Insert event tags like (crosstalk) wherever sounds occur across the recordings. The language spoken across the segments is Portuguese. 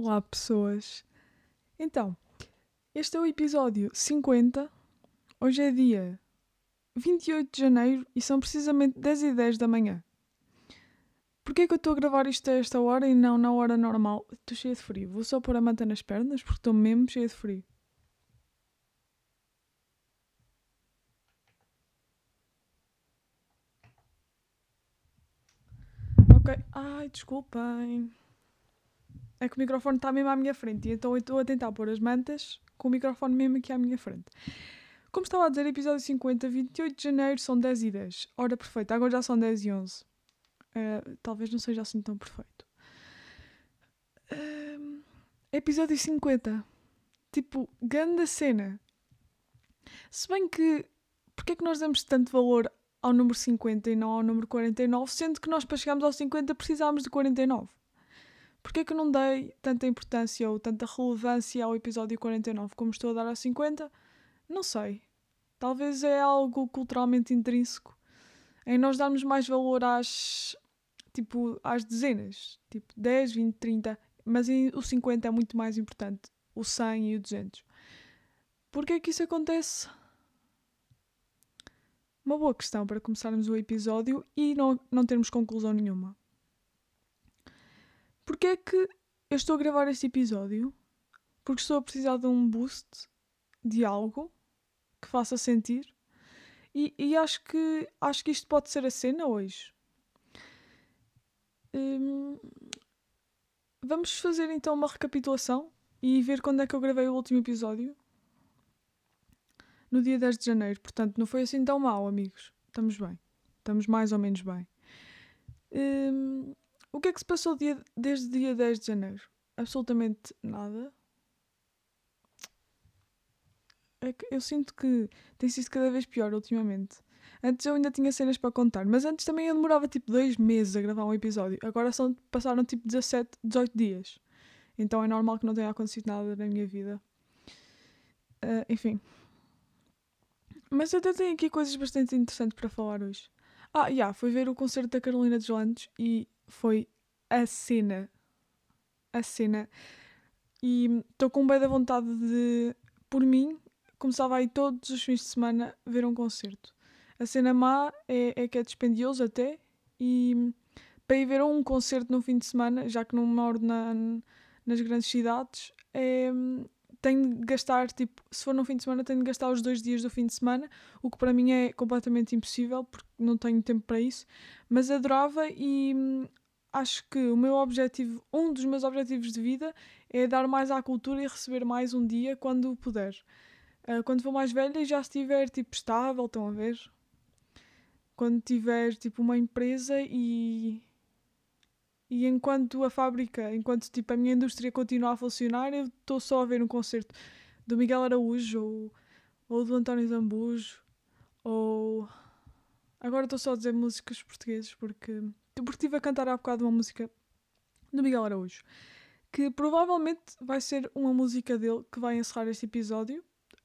Olá, pessoas! Então, este é o episódio 50. Hoje é dia 28 de janeiro e são precisamente 10 e 10 da manhã. Porquê é que eu estou a gravar isto a esta hora e não na hora normal? Estou cheia de frio. Vou só pôr a manta nas pernas porque estou mesmo cheia de frio. Ok. Ai, desculpem. É que o microfone está mesmo à minha frente e então eu estou a tentar pôr as mantas com o microfone mesmo aqui à minha frente. Como estava a dizer, episódio 50, 28 de janeiro, são 10 e 10. Hora perfeita, agora já são 10 e 11. Uh, eh, talvez não seja assim tão perfeito. Uh, episódio 50. Tipo, grande cena. Se bem que, porque é que nós damos tanto valor ao número 50 e não ao número 49, sendo que nós para chegarmos ao 50 precisámos de 49? Porquê é que eu não dei tanta importância ou tanta relevância ao episódio 49 como estou a dar ao 50? Não sei. Talvez é algo culturalmente intrínseco em nós darmos mais valor às tipo às dezenas, tipo 10, 20, 30, mas o 50 é muito mais importante, o 100 e o 200. Porquê é que isso acontece? Uma boa questão para começarmos o episódio e não, não termos conclusão nenhuma. Porquê é que eu estou a gravar este episódio? Porque estou a precisar de um boost de algo que faça sentir. E, e acho, que, acho que isto pode ser a cena hoje. Hum, vamos fazer então uma recapitulação e ver quando é que eu gravei o último episódio. No dia 10 de janeiro, portanto, não foi assim tão mal, amigos. Estamos bem. Estamos mais ou menos bem. Hum, o que é que se passou dia, desde o dia 10 de janeiro? Absolutamente nada. É que eu sinto que tem sido cada vez pior ultimamente. Antes eu ainda tinha cenas para contar, mas antes também eu demorava tipo dois meses a gravar um episódio. Agora são, passaram tipo 17, 18 dias. Então é normal que não tenha acontecido nada na minha vida. Uh, enfim. Mas até tenho aqui coisas bastante interessantes para falar hoje. Ah, já, yeah, fui ver o concerto da Carolina de Landes e foi a cena. A cena. E estou com bem da vontade de, por mim, começava aí todos os fins de semana ver um concerto. A cena má é, é que é dispendioso até e para ir ver um concerto no fim de semana, já que não moro na, nas grandes cidades, é, tenho de gastar, tipo, se for no fim de semana, tenho de gastar os dois dias do fim de semana, o que para mim é completamente impossível, porque não tenho tempo para isso. Mas adorava e hum, acho que o meu objetivo, um dos meus objetivos de vida é dar mais à cultura e receber mais um dia quando puder. Uh, quando for mais velha e já estiver tipo estável, estão a ver? Quando tiver tipo uma empresa e e enquanto a fábrica, enquanto tipo a minha indústria continua a funcionar, eu estou só a ver um concerto do Miguel Araújo ou, ou do António Zambujo ou agora estou só a dizer músicas portugueses porque porque estive a cantar há bocado uma música do Miguel Araújo, que provavelmente vai ser uma música dele que vai encerrar este episódio.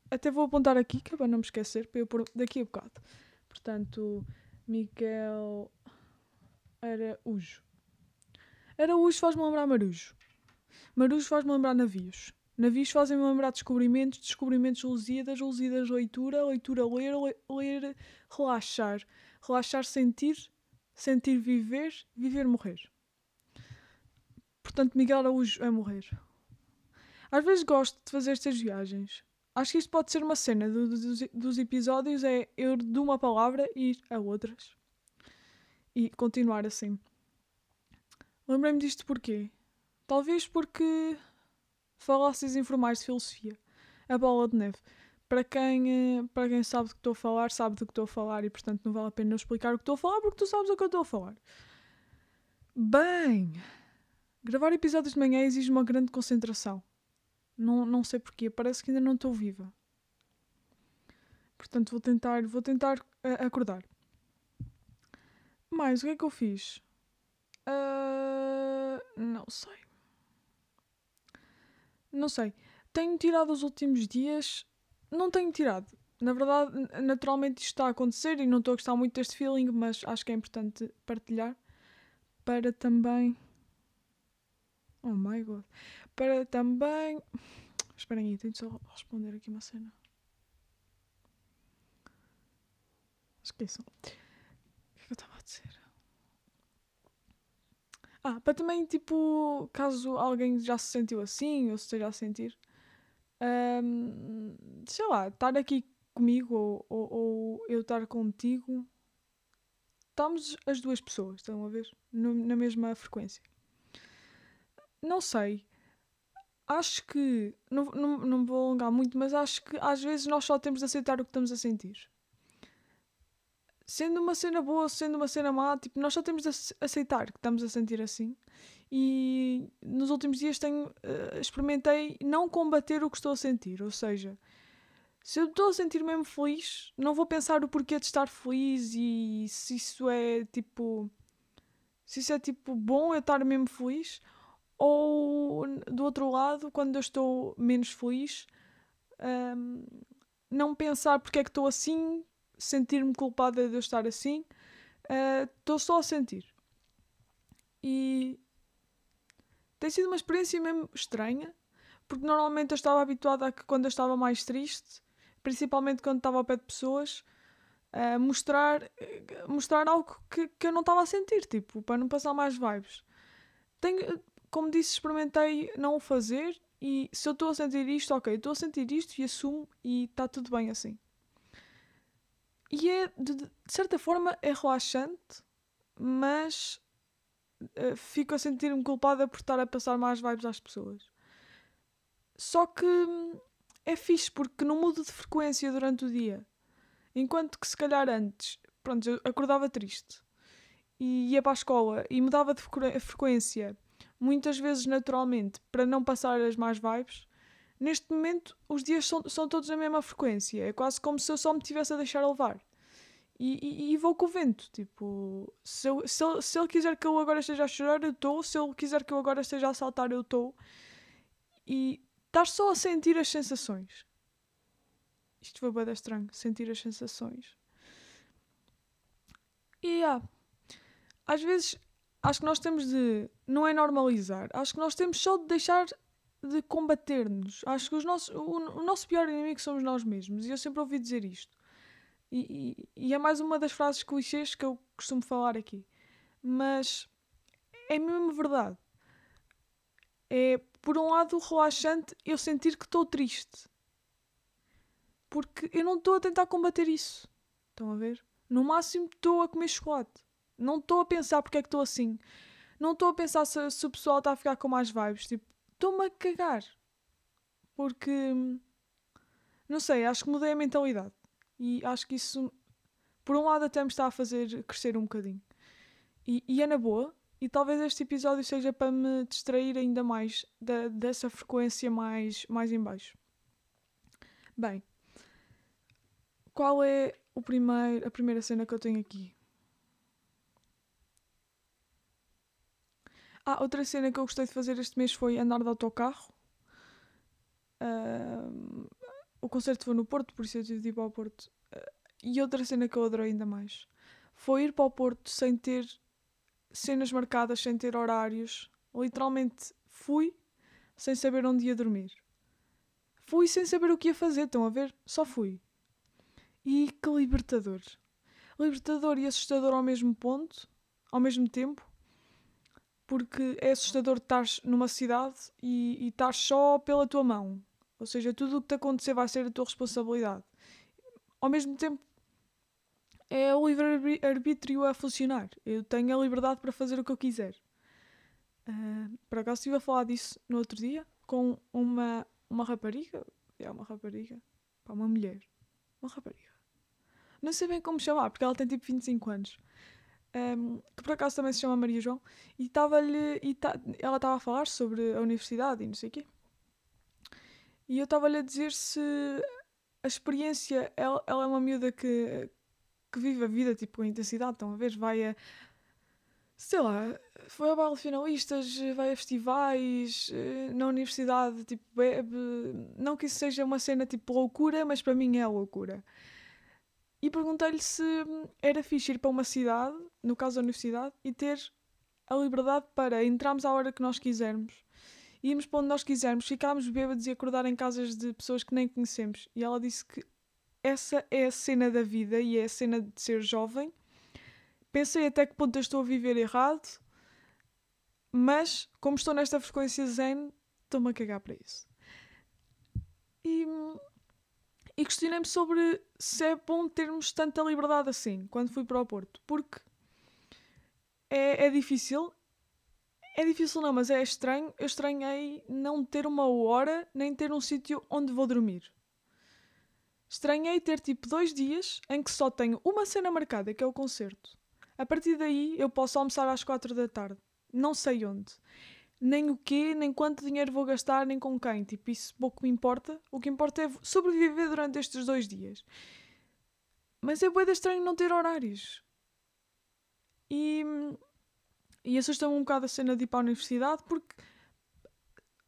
Até vou apontar aqui, que é para não me esquecer, para eu pôr daqui a bocado. Portanto, Miguel Araújo. Araújo faz-me lembrar Marujo. Marujo faz-me lembrar navios. Navios fazem-me lembrar descobrimentos, descobrimentos Lusíadas, Lusíadas leitura, leitura ler, ler relaxar. Relaxar sentir, sentir viver, viver morrer. Portanto, Miguel Araújo é morrer. Às vezes gosto de fazer estas viagens. Acho que isto pode ser uma cena do, do, dos episódios, é eu de uma palavra ir a outras. E continuar assim. Lembrei-me disto porquê? Talvez porque falácias informais de filosofia. A bola de neve. Para quem, eh, para quem sabe do que estou a falar, sabe do que estou a falar e portanto não vale a pena eu explicar o que estou a falar porque tu sabes o que eu estou a falar. Bem, gravar episódios de manhã exige uma grande concentração. Não, não sei porquê, parece que ainda não estou viva. Portanto, vou tentar, vou tentar uh, acordar. Mais, o que é que eu fiz? Uh, não sei. Não sei. Tenho tirado os últimos dias não tenho tirado. Na verdade, naturalmente isto está a acontecer e não estou a gostar muito deste feeling, mas acho que é importante partilhar para também Oh my god. Para também. Esperem aí, tenho só responder aqui uma cena. Esqueçam. O que é que eu estava a dizer? Ah, para também, tipo, caso alguém já se sentiu assim ou se esteja a sentir, um, sei lá, estar aqui comigo ou, ou, ou, eu estar contigo, estamos as duas pessoas, estão a ver? No, na mesma frequência. Não sei. Acho que. Não, não, não vou alongar muito, mas acho que às vezes nós só temos de aceitar o que estamos a sentir sendo uma cena boa, sendo uma cena má, tipo, nós só temos de aceitar que estamos a sentir assim. E nos últimos dias tenho, uh, experimentei não combater o que estou a sentir, ou seja, se eu estou a sentir mesmo feliz, não vou pensar o porquê de estar feliz e se isso é tipo. Se isso é tipo bom eu estar mesmo feliz, ou do outro lado, quando eu estou menos feliz, um, ehm, não pensar porque é que estou assim, sentir-me culpada de eu estar assim. Eh, estou uh, só a sentir. E tem sido uma experiência mesmo estranha, porque normalmente eu estava habituada a que quando eu estava mais triste, principalmente quando estava ao pé de pessoas, uh, mostrar, mostrar algo que, que eu não estava a sentir, tipo, para não passar mais vibes. Tenho, como disse, experimentei não o fazer e se eu estou a sentir isto, ok, estou a sentir isto e assumo e está tudo bem assim. E é, de, de certa forma, é relaxante, mas uh, fico a sentir-me culpada por estar a passar mais vibes às pessoas. Só que hum, é fixe porque não mudo de frequência durante o dia. Enquanto que se calhar antes, pronto, eu acordava triste e ia para a escola e mudava de frequência, muitas vezes naturalmente, para não passar as más vibes, neste momento os dias são, são todos na mesma frequência. É quase como se eu só me tivesse a deixar levar. E, e, e vou com o vento. Tipo, se, eu, se, ele, se ele quiser que eu agora esteja a chorar, eu estou. Se ele quiser que eu agora esteja a saltar, eu estou. E estás só a sentir as sensações. Isto foi bem estranho. Sentir as sensações. E yeah, às vezes acho que nós temos de. Não é normalizar. Acho que nós temos só de deixar de combater-nos. Acho que os nossos, o, o, nosso pior inimigo somos nós mesmos. E eu sempre ouvi dizer isto. E, e, e, é mais uma das frases clichês que eu costumo falar aqui. Mas é mesmo verdade. É, por um lado, relaxante eu sentir que estou triste. Porque eu não estou a tentar combater isso. Estão a ver? No máximo estou a comer chocolate. Não estou a pensar porque é que estou assim. Não estou a pensar se, se o pessoal está a ficar com mais vibes. Tipo, estou-me a cagar. Porque, não sei, acho que mudei a mentalidade. E acho que isso, por um lado, até me está a fazer crescer um bocadinho. E, e é na boa. E talvez este episódio seja para me distrair ainda mais da, dessa frequência mais, mais em baixo. Bem, qual é o primeiro, a primeira cena que eu tenho aqui? Ah, outra cena que eu gostei de fazer este mês foi andar de autocarro. Uh, o concerto foi no Porto, por isso eu tive de ir para o Porto. Uh, e outra cena que eu adorei ainda mais foi ir para o Porto sem ter cenas marcadas, sem ter horários. Literalmente fui sem saber onde ia dormir. Fui sem saber o que ia fazer, estão a ver? Só fui. E que libertador. Libertador e assustador ao mesmo ponto, ao mesmo tempo, porque é assustador estar numa cidade e, estar só pela tua mão. Ou seja, tudo o que te acontecer vai ser a tua responsabilidade. Ao mesmo tempo, é o livre-arbítrio a funcionar. Eu tenho a liberdade para fazer o que eu quiser. Uh, por acaso estive a falar disso no outro dia com uma, uma rapariga. É uma rapariga. Pá, uma mulher. Uma rapariga. Não sei bem como chamar, porque ela tem tipo 25 anos um, que por acaso também se chama Maria João, e estava-lhe. Ta, ela estava a falar sobre a universidade e não sei o quê. E eu estava-lhe a dizer se a experiência. Ela, ela é uma miúda que, que vive a vida tipo com intensidade, estão a ver? Vai a. Sei lá, foi a baile finalistas, vai a festivais, eh, na universidade, tipo, bebe. Não que isso seja uma cena tipo loucura, mas para mim é loucura e perguntei-lhe se era fixe ir para uma cidade, no caso da universidade, e ter a liberdade para entrarmos à hora que nós quisermos íamos para onde nós quisermos, ficámos bêbados e acordar em casas de pessoas que nem conhecemos. E ela disse que essa é a cena da vida e é a cena de ser jovem. Pensei até que ponto eu estou a viver errado, mas como estou nesta frequência zen, estou-me a cagar para isso. E, e questionei-me sobre se é bom termos tanta liberdade assim quando fui para o Porto, porque é, é difícil. É difícil não, mas é estranho. Eu estranhei não ter uma hora nem ter um sítio onde vou dormir. Estranhei ter tipo dois dias em que só tenho uma cena marcada, que é o concerto. A partir daí eu posso almoçar às quatro da tarde. Não sei onde. Nem o quê, nem quanto dinheiro vou gastar, nem com quem. Tipo, isso pouco me importa. O que importa é sobreviver durante estes dois dias. Mas é bué estranho não ter horários. E, e assusta-me um bocado a cena de ir para a universidade porque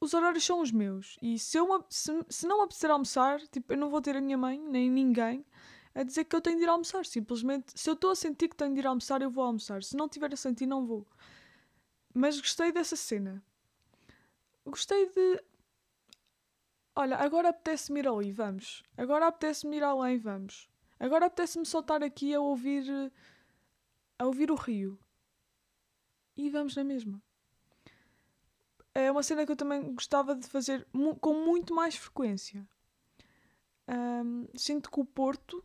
os horários são os meus. E se, eu, se, se não me apetecer almoçar, tipo, eu não vou ter a minha mãe, nem ninguém, a dizer que eu tenho de ir almoçar. Simplesmente, se eu estou a sentir que tenho de ir almoçar, eu vou almoçar. Se não tiver a sentir, não vou. Mas gostei dessa cena. Gostei de. Olha, agora apetece-me ir ali, vamos. Agora apetece-me ir além, vamos. Agora apetece-me soltar aqui a ouvir a ouvir o rio. E vamos na mesma. É uma cena que eu também gostava de fazer mu com muito mais frequência. Um, sinto que o Porto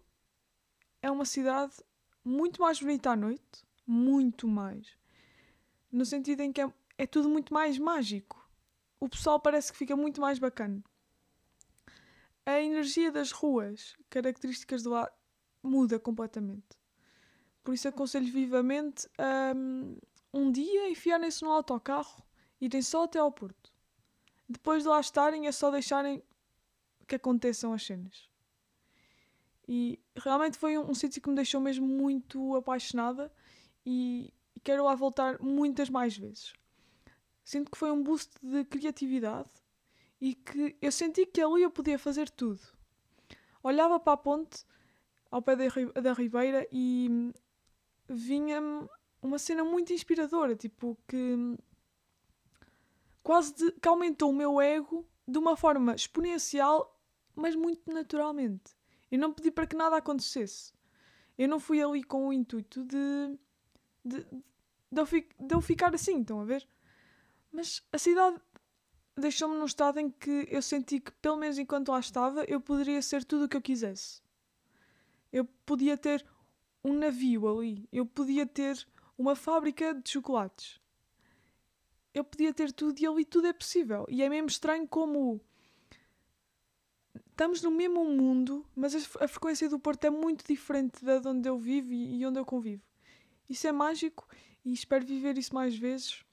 é uma cidade muito mais bonita à noite. Muito mais. No sentido em que é, é tudo muito mais mágico. O pessoal parece que fica muito mais bacana. A energia das ruas, características do ar, muda completamente. Por isso aconselho vivamente um, um dia enfiarem-se no autocarro, irem só até ao Porto. Depois de lá estarem é só deixarem que aconteçam as cenas. E realmente foi um, um sítio que me deixou mesmo muito apaixonada e, quero lá voltar muitas mais vezes. Sinto que foi um boost de criatividade e que eu senti que ali eu podia fazer tudo. Olhava para a ponte ao pé da, da Ribeira e vinha-me uma cena muito inspiradora, tipo, que quase de, que aumentou o meu ego de uma forma exponencial, mas muito naturalmente. Eu não pedi para que nada acontecesse. Eu não fui ali com o intuito de, de, de, eu, fi, de eu ficar assim, estão a ver? Mas a cidade deixou-me num estado em que eu senti que, pelo menos enquanto lá estava, eu poderia ser tudo o que eu quisesse. Eu podia ter um navio ali. Eu podia ter uma fábrica de chocolates. Eu podia ter tudo e ali tudo é possível. E é mesmo estranho como estamos no mesmo mundo, mas a, frequência do Porto é muito diferente da de onde eu vivo e, onde eu convivo. Isso é mágico e espero viver isso mais vezes.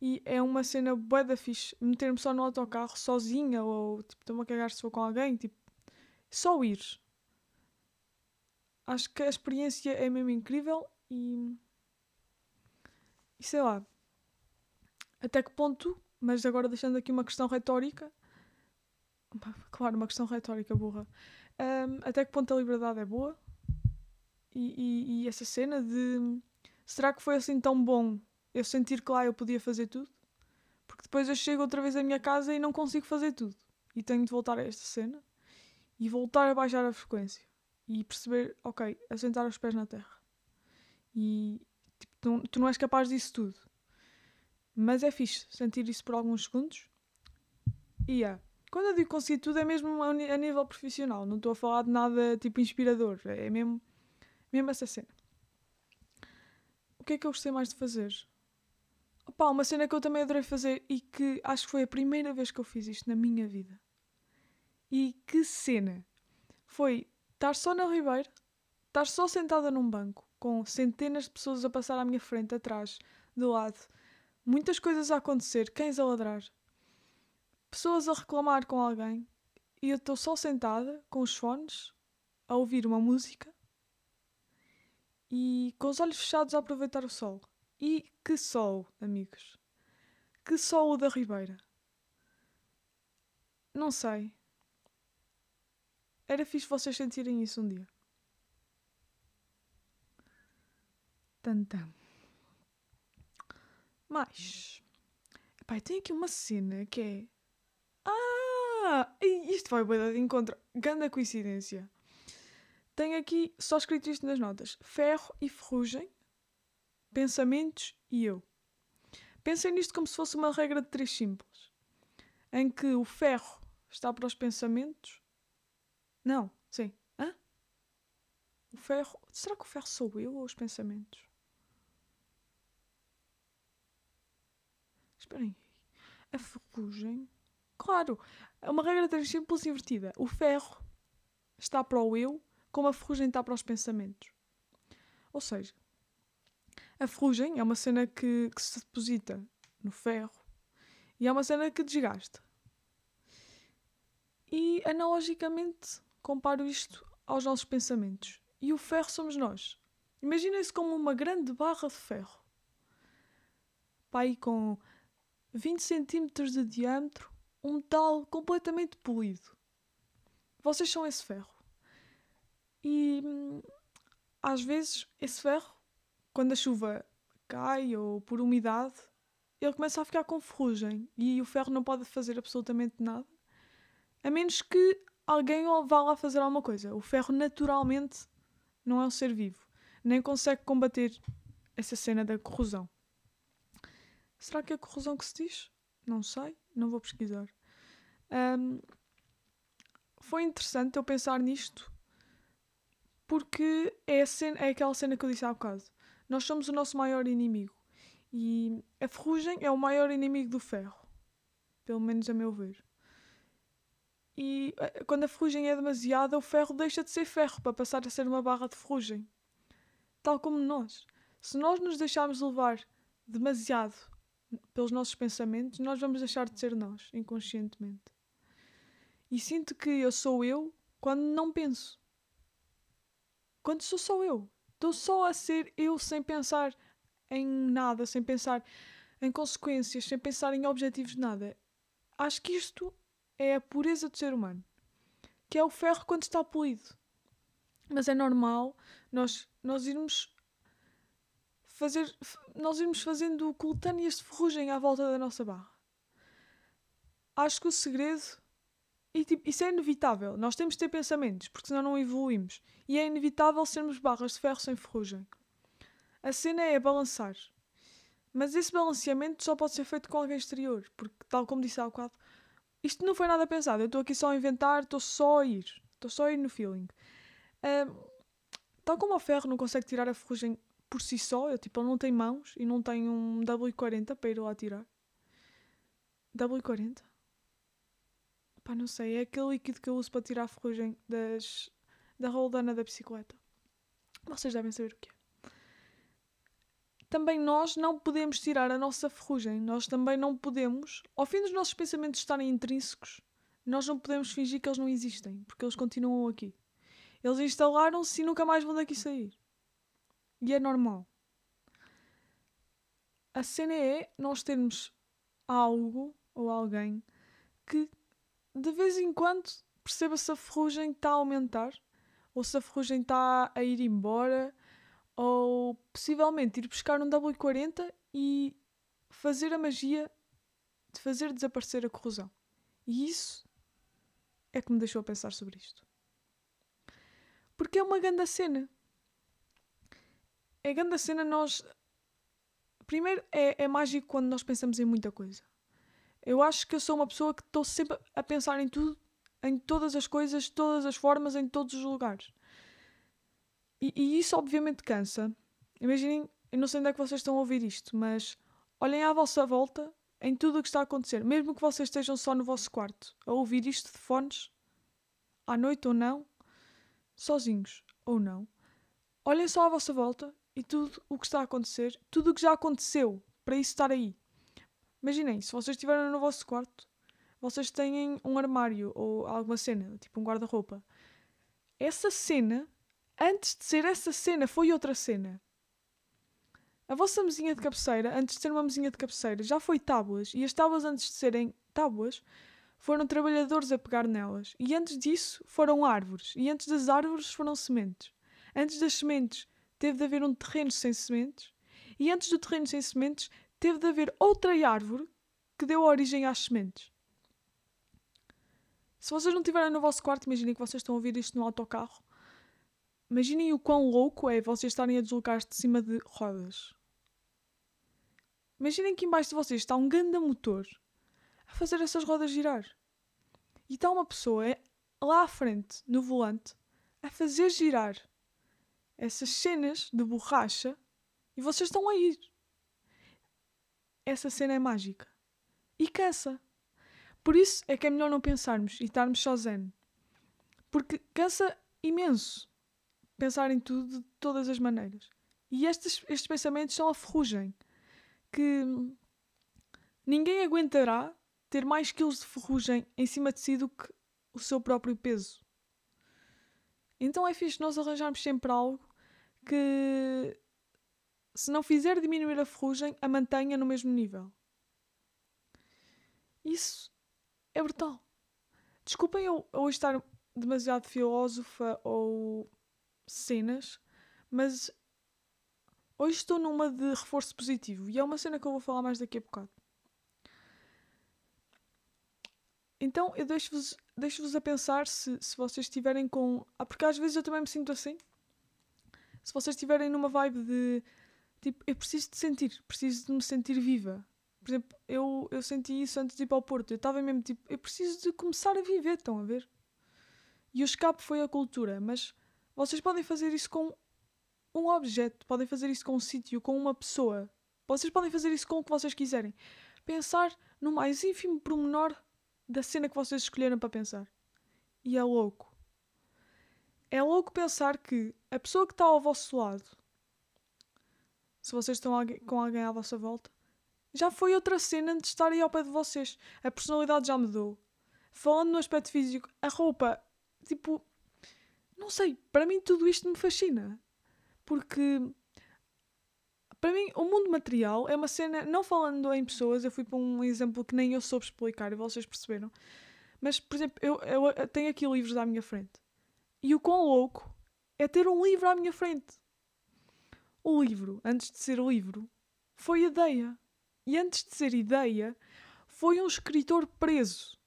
E é uma cena bué da fixe. Meter-me só no autocarro sozinha ou tipo, estou-me a cagar se for com alguém. Tipo, só ir acho que a experiência é mesmo incrível e. E sei lá. Até que ponto, mas agora deixando aqui uma questão retórica. (laughs) Claro, uma questão retórica burra. Um, até que ponto a liberdade é boa? E, e, e, essa cena de. Será que foi assim tão bom eu sentir que lá eu podia fazer tudo? Porque depois eu chego outra vez à minha casa e não consigo fazer tudo. E tenho de voltar a esta cena e voltar a baixar a frequência e perceber, ok, assentar os pés na terra. E tipo, tu, tu não és capaz disso tudo. Mas é fixe sentir isso por alguns segundos. E yeah. quando eu digo conseguir tudo é mesmo a, nível profissional, não estou a falar de nada tipo inspirador, é mesmo, mesmo essa cena. O que é que eu gostei mais de fazer? Opa, uma cena que eu também adorei fazer e que acho que foi a primeira vez que eu fiz isto na minha vida. E que cena! Foi estar só na Ribeira, estar só sentada num banco, com centenas de pessoas a passar à minha frente, atrás, do lado, muitas coisas a acontecer, cães a ladrar, pessoas a reclamar com alguém, e eu estou só sentada, com os fones, a ouvir uma música e com os olhos fechados a aproveitar o sol. E que sol, amigos! Que sol o da Ribeira! Não sei. Era fixe vocês sentirem isso um dia. Tantam. Mas. Pai, tem aqui uma cena que é. Ah! Isto vai bem de encontro. Ganda coincidência. Tem aqui só escrito isto nas notas: ferro e ferrugem, pensamentos e eu. Pensem nisto como se fosse uma regra de três simples, em que o ferro está para os pensamentos. Não, sim. Hã? O ferro. Será que o ferro sou eu ou os pensamentos? Esperem. A ferrugem. Claro, é uma regra de três simples invertida. O ferro está para o eu, como a ferrugem está para os pensamentos. Ou seja, a ferrugem é uma cena que, que se deposita no ferro e é uma cena que desgasta. E analogicamente comparo isto aos nossos pensamentos. E o ferro somos nós. Imaginem-se como uma grande barra de ferro. Pai com 20 centímetros de diâmetro, um metal completamente polido. Vocês são esse ferro. E hum, às vezes esse ferro, quando a chuva cai ou por umidade, ele começa a ficar com ferrugem e o ferro não pode fazer absolutamente nada, a menos que alguém vá lá fazer alguma coisa. O ferro naturalmente não é um ser vivo, nem consegue combater essa cena da corrosão. Será que é corrosão que se diz? Não sei, não vou pesquisar. Um, foi interessante eu pensar nisto porque é, cena, é aquela cena que eu disse há bocado. Nós somos o nosso maior inimigo e a ferrugem é o maior inimigo do ferro, pelo menos a meu ver. E eh, quando a ferrugem é demasiada, o ferro deixa de ser ferro para passar a ser uma barra de ferrugem. Tal como nós. Se nós nos deixarmos levar demasiado pelos nossos pensamentos, nós vamos deixar de ser nós, inconscientemente. E sinto que eu sou eu quando não penso. Quando sou só eu. Estou só a ser eu sem pensar em nada, sem pensar em consequências, sem pensar em objetivos nada. Acho que isto é a pureza do ser humano. Que é o ferro quando está polido. Mas é normal nós, nós irmos fazer nós irmos fazendo coletâneas de ferrugem à volta da nossa barra. Acho que o segredo e tipo, isso é inevitável. Nós temos de ter pensamentos, porque senão não evoluímos. E é inevitável sermos barras de ferro sem ferrugem. A cena é balançar. Mas esse balanceamento só pode ser feito com alguém exterior, porque, tal como disse há bocado, isto não foi nada pensado. Eu estou aqui só a inventar, estou só a ir. Estou só a ir no feeling. tal como o ferro não consegue tirar a ferrugem por si só, eu, tipo, ele não tem mãos e não tem um W40 para ir lá tirar. W40? Pá, não sei, é aquele líquido que eu uso para tirar a ferrugem das, da roldana da bicicleta. Vocês devem saber o que é. Também nós não podemos tirar a nossa ferrugem. Nós também não podemos, ao fim dos nossos pensamentos estarem intrínsecos, nós não podemos fingir que eles não existem, porque eles continuam aqui. Eles instalaram-se e nunca mais vão daqui sair. E é normal. A cena é nós termos algo ou alguém que de vez em quando perceba se a ferrugem está a aumentar ou se a ferrugem está a ir embora ou possivelmente ir buscar um W40 e fazer a magia de fazer desaparecer a corrosão. E isso é que me deixou a pensar sobre isto. Porque é uma grande cena. É grande cena nós. Primeiro, é, é mágico quando nós pensamos em muita coisa. Eu acho que eu sou uma pessoa que estou sempre a pensar em tudo, em todas as coisas, todas as formas, em todos os lugares. E, e isso obviamente cansa. Imaginem, eu não sei onde é que vocês estão a ouvir isto, mas olhem à vossa volta em tudo o que está a acontecer, mesmo que vocês estejam só no vosso quarto, a ouvir isto de fones, à noite ou não, sozinhos ou não. Olhem só à vossa volta e tudo o que está a acontecer, tudo o que já aconteceu para isso estar aí. Imaginem, se vocês estiverem no vosso quarto, vocês têm um armário ou alguma cena, tipo um guarda-roupa. Essa cena, antes de ser essa cena, foi outra cena. A vossa mesinha de cabeceira, antes de ser uma mesinha de cabeceira, já foi tábuas, e as tábuas, antes de serem tábuas, foram trabalhadores a pegar nelas. E antes disso, foram árvores. E antes das árvores, foram sementes. Antes das sementes, teve de haver um terreno sem sementes. E antes do terreno sem sementes, teve de haver outra árvore que deu origem às sementes. Se vocês não estiverem no vosso quarto, imaginem que vocês estão a ouvir isto no autocarro. Imaginem o quão louco é vocês estarem a deslocar-se de cima de rodas. Imaginem que embaixo de vocês está um grande motor a fazer essas rodas girar. E está uma pessoa lá à frente, no volante, a fazer girar essas cenas de borracha e vocês estão a ir. Essa cena é mágica. E cansa. Por isso é que é melhor não pensarmos e estarmos só zen. Porque cansa imenso pensar em tudo de todas as maneiras. E estes, estes pensamentos são a ferrugem. Que ninguém aguentará ter mais quilos de ferrugem em cima de si do que o seu próprio peso. Então é fixe nós arranjarmos sempre algo que, se não fizer diminuir a ferrugem, a mantenha no mesmo nível. Isso é brutal. Desculpem eu hoje estar demasiado filósofa ou cenas, mas hoje estou numa de reforço positivo e é uma cena que eu vou falar mais daqui a bocado. Então eu deixo-vos deixo a pensar se, se vocês estiverem com. Ah, porque às vezes eu também me sinto assim. Se vocês estiverem numa vibe de tipo, eu preciso de sentir, preciso de me sentir viva. Por exemplo, eu, eu senti isso antes de ir para o Porto. Eu estava mesmo tipo, eu preciso de começar a viver, estão a ver? E o escape foi a cultura, mas vocês podem fazer isso com um objeto, podem fazer isso com um sítio, com uma pessoa. Vocês podem fazer isso com o que vocês quiserem. Pensar no mais ínfimo pormenor da cena que vocês escolheram para pensar. E é louco. É louco pensar que a pessoa que está ao vosso lado, se vocês estão com alguém à vossa volta, já foi outra cena de estar aí ao pé de vocês. A personalidade já mudou. Falando no aspecto físico, a roupa, tipo, não sei, para mim tudo isto me fascina. Porque para mim, o mundo material é uma cena, não falando em pessoas, eu fui para um exemplo que nem eu soube explicar e vocês perceberam. Mas, por exemplo, eu, eu tenho aqui livros à minha frente. E o quão louco é ter um livro à minha frente. O livro, antes de ser livro, foi ideia. E antes de ser ideia, foi um escritor preso.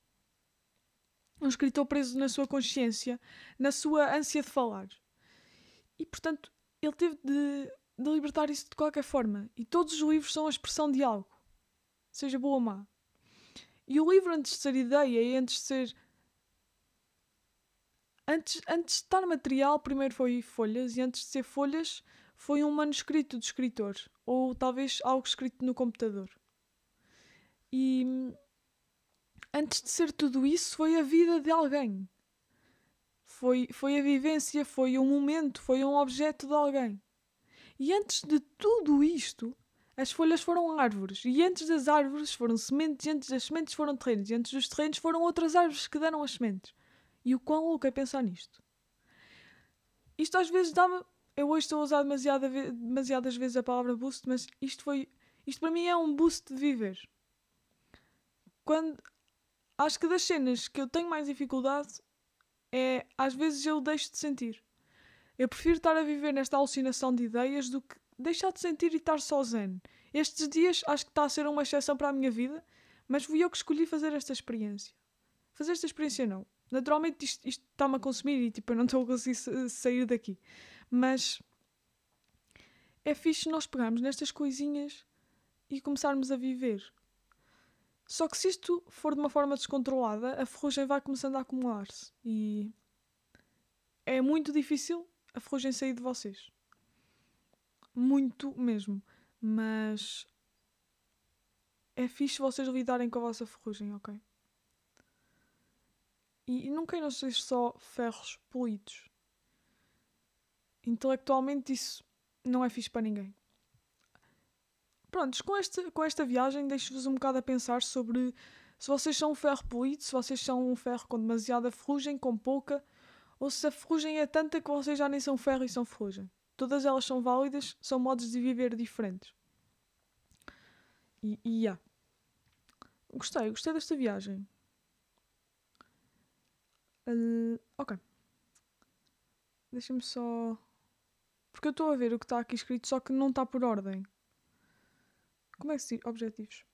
Um escritor preso na sua consciência, na sua ânsia de falar. E, portanto, ele teve de de libertar isso de qualquer forma. E todos os livros são a expressão de algo, seja boa ou má. E o livro, antes de ser ideia e antes de ser. Antes, antes de estar material, primeiro foi folhas, e antes de ser folhas, foi um manuscrito do escritor, ou talvez algo escrito no computador. E antes de ser tudo isso, foi a vida de alguém. Foi, foi a vivência, foi um momento, foi um objeto de alguém. E antes de tudo isto, as folhas foram árvores, e antes das árvores foram sementes, e antes das sementes foram terrenos, e antes dos terrenos foram outras árvores que deram as sementes. E o quão louco é pensar nisto? Isto às vezes dá-me. Eu hoje estou a usar demasiada, demasiadas vezes a palavra boost, mas isto foi. Isto para mim é um boost de viver. Quando. Acho que das cenas que eu tenho mais dificuldade é. Às vezes eu deixo de sentir. Eu prefiro estar a viver nesta alucinação de ideias do que deixar de sentir e estar zen. Estes dias acho que está a ser uma exceção para a minha vida, mas fui eu que escolhi fazer esta experiência. Fazer esta experiência não. Naturalmente isto está-me a consumir e tipo, eu não estou a conseguir sair daqui. Mas é fixe nós pegarmos nestas coisinhas e começarmos a viver. Só que se isto for de uma forma descontrolada, a ferrugem vai começando a acumular-se. E é muito difícil a ferrugem sair de vocês. Muito mesmo. Mas é fixe vocês lidarem com a vossa ferrugem, ok? E, e não queiram ser só ferros polidos. Intelectualmente isso não é fixe para ninguém. Prontos, com, este, com esta viagem deixo-vos um bocado a pensar sobre se vocês são um ferro polido, se vocês são um ferro com demasiada ferrugem, com pouca, ou se a ferrugem é tanta que vocês já nem são ferro e são ferrugem. Todas elas são válidas, são modos de viver diferentes. E, e yeah. Gostei, gostei desta viagem. Uh, ok. Deixa-me só. Porque eu estou a ver o que está aqui escrito, só que não está por ordem. Como é que se diz? Objetivos.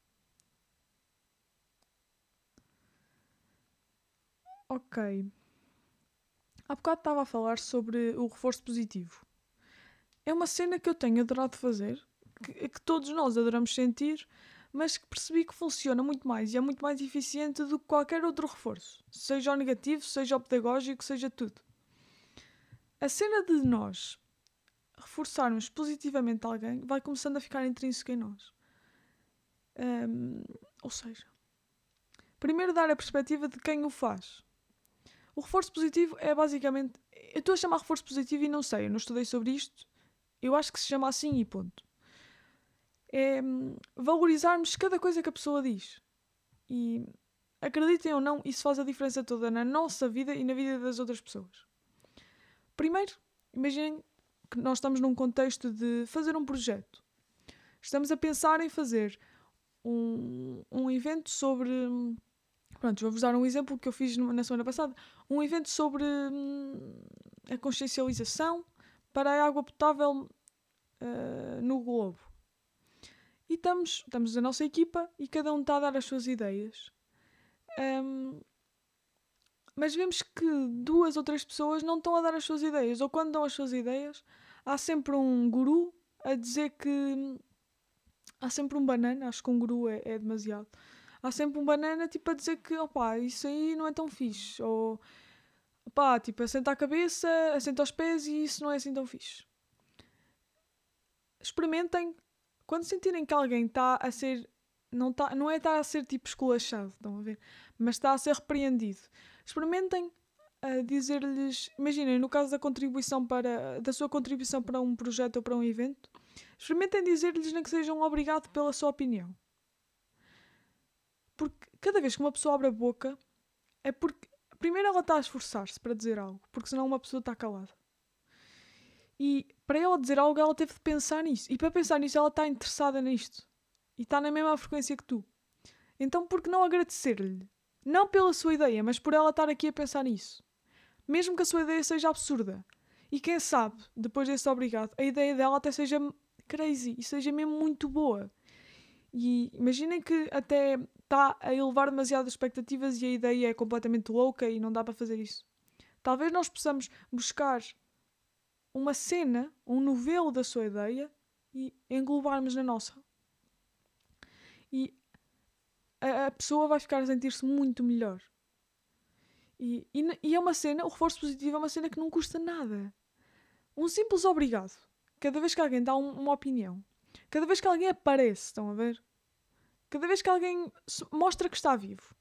Ok. Há bocado estava a falar sobre o reforço positivo. É uma cena que eu tenho adorado fazer, que, que, todos nós adoramos sentir, mas que percebi que funciona muito mais e é muito mais eficiente do que qualquer outro reforço, seja o negativo, seja o pedagógico, seja tudo. A cena de nós reforçarmos positivamente alguém vai começando a ficar intrínseco em nós. Um, ou seja, primeiro dar a perspectiva de quem o faz. O reforço positivo é basicamente. Eu estou a chamar reforço positivo e não sei, eu não estudei sobre isto. Eu acho que se chama assim e ponto é valorizarmos cada coisa que a pessoa diz. E acreditem ou não, isso faz a diferença toda na nossa vida e na vida das outras pessoas. Primeiro, imaginem que nós estamos num contexto de fazer um projeto. Estamos a pensar em fazer um, um evento sobre. Pronto, vou-vos dar um exemplo que eu fiz na semana passada. Um evento sobre hum, a consciencialização para a água potável uh, no globo. E estamos, estamos a nossa equipa e cada um está a dar as suas ideias. Um, mas vemos que duas ou três pessoas não estão a dar as suas ideias. Ou quando dão as suas ideias, há sempre um guru a dizer que. Há sempre um banana, acho que um guru é, é demasiado. Há sempre um banana tipo a dizer que opá, isso aí não é tão fixe. Ou opá, tipo, assenta a cabeça, assenta os pés e isso não é assim tão fixe. Experimentem quando sentirem que alguém está a ser. Não, tá, não é estar a ser tipo esculachado, estão a ver? Mas está a ser repreendido. Experimentem dizer-lhes. Imaginem, no caso da contribuição para. da sua contribuição para um projeto ou para um evento, experimentem dizer-lhes nem que sejam obrigado pela sua opinião. Porque cada vez que uma pessoa abre a boca, é porque. Primeiro ela está a esforçar-se para dizer algo, porque senão uma pessoa está calada. E para ela dizer algo, ela teve de pensar nisso. E para pensar nisso, ela está interessada nisto. E está na mesma frequência que tu. Então, por que não agradecer-lhe? Não pela sua ideia, mas por ela estar aqui a pensar nisso. Mesmo que a sua ideia seja absurda. E quem sabe, depois desse obrigado, a ideia dela até seja crazy e seja mesmo muito boa. E imaginem que até está a elevar demasiadas expectativas e a ideia é completamente louca e não dá para fazer isso. Talvez nós possamos buscar uma cena, um novelo da sua ideia e englobarmos na nossa. E a, a pessoa vai ficar a sentir-se muito melhor. E, e, e, é uma cena, o reforço positivo é uma cena que não custa nada. Um simples obrigado. Cada vez que alguém dá um, uma opinião, cada vez que alguém aparece, estão a ver? Cada vez que alguém mostra que está vivo.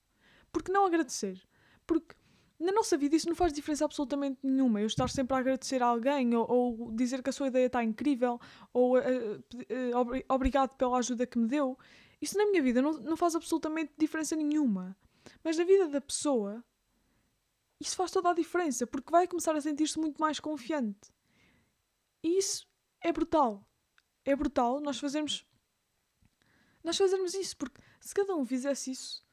Porque não agradecer? Porque na nossa vida isso não faz diferença absolutamente nenhuma. Eu estar sempre a agradecer a alguém ou, ou dizer que a sua ideia está incrível ou uh, uh, obrigado pela ajuda que me deu. Isso na minha vida não, não faz absolutamente diferença nenhuma. Mas na vida da pessoa, isso faz toda a diferença porque vai começar a sentir-se muito mais confiante. E isso é brutal. É brutal nós fazermos. Nós fazermos isso porque se cada um fizesse isso,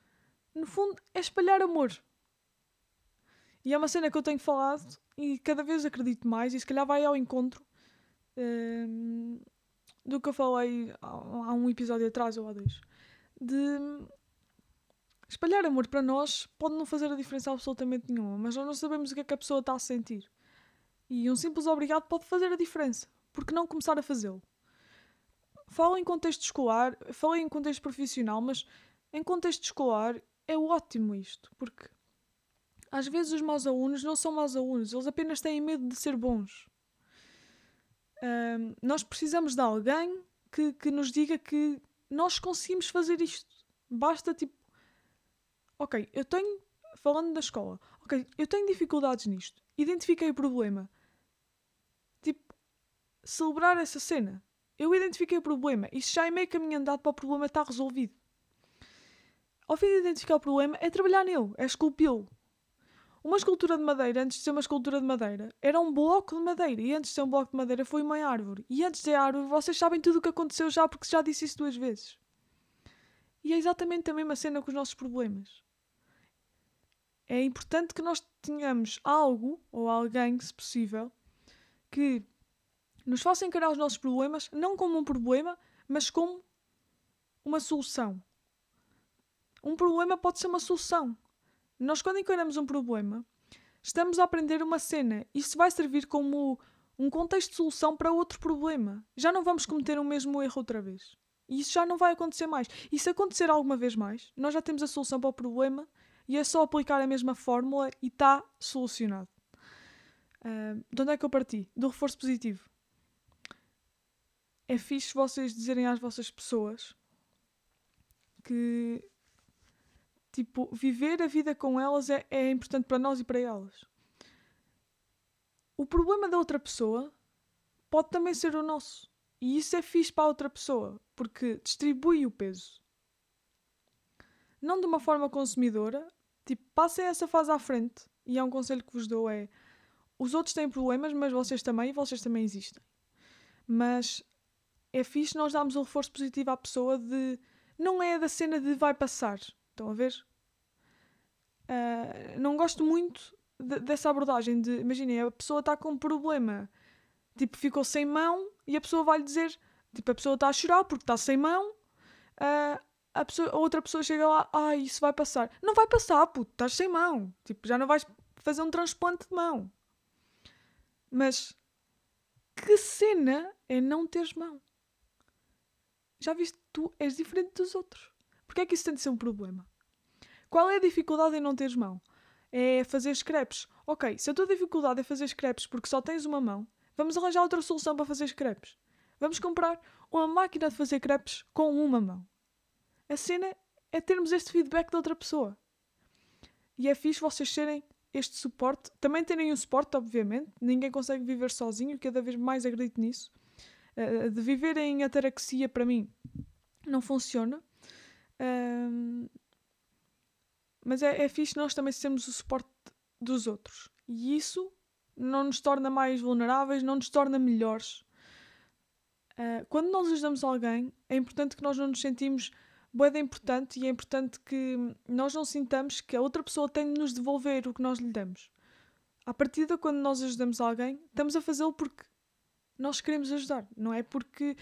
no fundo é espalhar amor. E é uma cena que eu tenho falado e cada vez acredito mais, e se calhar vai ao encontro um, do que eu falei há, um episódio atrás ou há dois. De espalhar amor para nós pode não fazer a diferença absolutamente nenhuma, mas nós não sabemos o que é que a pessoa está a sentir. E um simples obrigado pode fazer a diferença. Por que não começar a fazê-lo? Falo em contexto escolar, falei em contexto profissional, mas em contexto escolar é ótimo isto, porque às vezes os maus alunos não são maus alunos, eles apenas têm medo de ser bons. Um, nós precisamos de alguém que, que nos diga que nós conseguimos fazer isto. Basta tipo, ok, eu tenho, falando da escola, ok, eu tenho dificuldades nisto, identifiquei o problema. Tipo, celebrar essa cena. Eu identifiquei o problema, isso já é meio caminho andado para o problema estar resolvido. Ao fim de identificar o problema, é trabalhar nele, é esculpi-lo. Uma escultura de madeira, antes de ser uma escultura de madeira, era um bloco de madeira. E antes de ser um bloco de madeira, foi uma árvore. E antes de ser árvore, vocês sabem tudo o que aconteceu já, porque já disse isso duas vezes. E é exatamente a mesma cena com os nossos problemas. É importante que nós tenhamos algo, ou alguém, se possível, que nos faça encarar os nossos problemas, não como um problema, mas como uma solução. Um problema pode ser uma solução. Nós, quando encaramos um problema, estamos a aprender uma cena. Isso vai servir como um contexto de solução para outro problema. Já não vamos cometer o mesmo erro outra vez. E isso já não vai acontecer mais. E se acontecer alguma vez mais, nós já temos a solução para o problema e é só aplicar a mesma fórmula e está solucionado. Uh, de onde é que eu parti? Do reforço positivo. É fixe vocês dizerem às vossas pessoas que tipo, viver a vida com elas é, é importante para nós e para elas. O problema da outra pessoa pode também ser o nosso. E isso é fixe para a outra pessoa, porque distribui o peso. Não de uma forma consumidora, tipo, passem essa fase à frente. E é um conselho que vos dou: é os outros têm problemas, mas vocês também, e vocês também existem. Mas é fixe nós darmos um reforço positivo à pessoa de. Não é da cena de vai passar. Estão a ver? Uh, não gosto muito de, dessa abordagem de. Imaginem, a pessoa está com um problema. Tipo, ficou sem mão e a pessoa vai lhe dizer. Tipo, a pessoa está a chorar porque está sem mão. Uh, a, pessoa, a outra pessoa chega lá, ai, ah, isso vai passar. Não vai passar, puto, estás sem mão. Tipo, já não vais fazer um transplante de mão. Mas que cena é não teres mão? Já viste, tu és diferente dos outros. Porquê é que isso tem de ser um problema? Qual é a dificuldade em não teres mão? É fazer scraps. Ok, se a tua dificuldade é fazer scraps porque só tens uma mão, vamos arranjar outra solução para fazer scraps. Vamos comprar uma máquina de fazer crepes com uma mão. A cena é termos este feedback da outra pessoa. E é fixe vocês serem este suporte. Também terem um suporte, obviamente. Ninguém consegue viver sozinho, cada vez mais acredito nisso. Uh, de viver em ataraxia, para mim, não funciona. Uh, mas é, é fixe nós também sermos o suporte dos outros. E isso não nos torna mais vulneráveis, não nos torna melhores. Uh, quando nós ajudamos alguém, é importante que nós não nos sentimos boeda importante e é importante que nós não sintamos que a outra pessoa tem de nos devolver o que nós lhe damos. À partida, quando nós ajudamos alguém, estamos a fazê-lo porque nós queremos ajudar, não é porque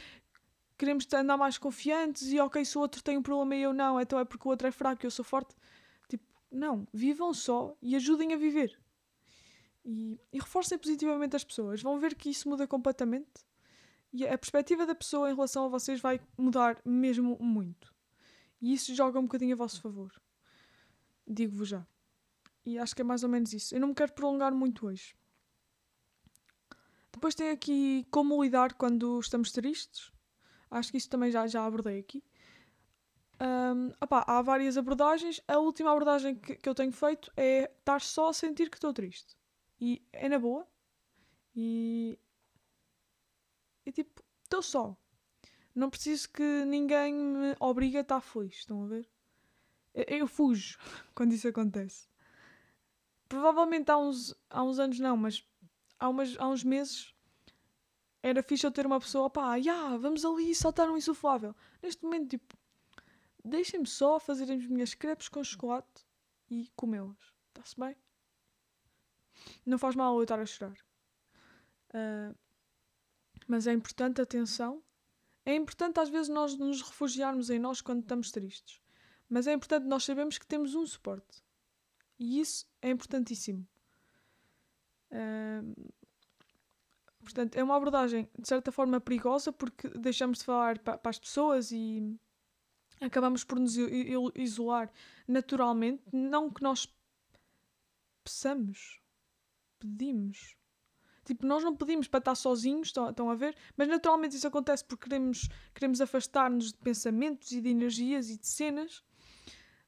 queremos andar mais confiantes e ok, se o outro tem um problema e eu não, então é porque o outro é fraco e eu sou forte. Tipo, não, vivam só e ajudem a viver. E, e reforcem positivamente as pessoas. Vão ver que isso muda completamente e a perspectiva da pessoa em relação a vocês vai mudar mesmo muito. E isso joga um bocadinho a vosso favor. Digo-vos já. E acho que é mais ou menos isso. Eu não me quero prolongar muito hoje. Depois tem aqui como lidar quando estamos tristes. Acho que isso também já, já abordei aqui. Um, há várias abordagens. A última abordagem que, que eu tenho feito é estar só a sentir que estou triste. E é na boa. E. E tipo, estou só. Não preciso que ninguém me obrigue a estar feliz. Estão a ver? Eu, eu fujo (laughs) quando isso acontece. Provavelmente há uns, há uns anos não, mas há, umas, há uns meses era fixe eu ter uma pessoa, pá, yeah, vamos ali saltar um insuflável. Neste momento, tipo, deixem-me só fazer as minhas crepes com chocolate e comê-las. Está-se bem? Não faz mal eu estar a chorar. Uh, mas é importante, atenção, é importante às vezes nós nos refugiarmos em nós quando estamos tristes, mas é importante nós sabermos que temos um suporte. E isso é importantíssimo. Portanto, é uma abordagem de certa forma perigosa porque deixamos de falar para, as pessoas e acabamos por nos isolar naturalmente. Não que nós peçamos, pedimos. Tipo, nós não pedimos para estar sozinhos, estão, estão a ver? Mas naturalmente isso acontece porque queremos, queremos afastar-nos de pensamentos e de energias e de cenas.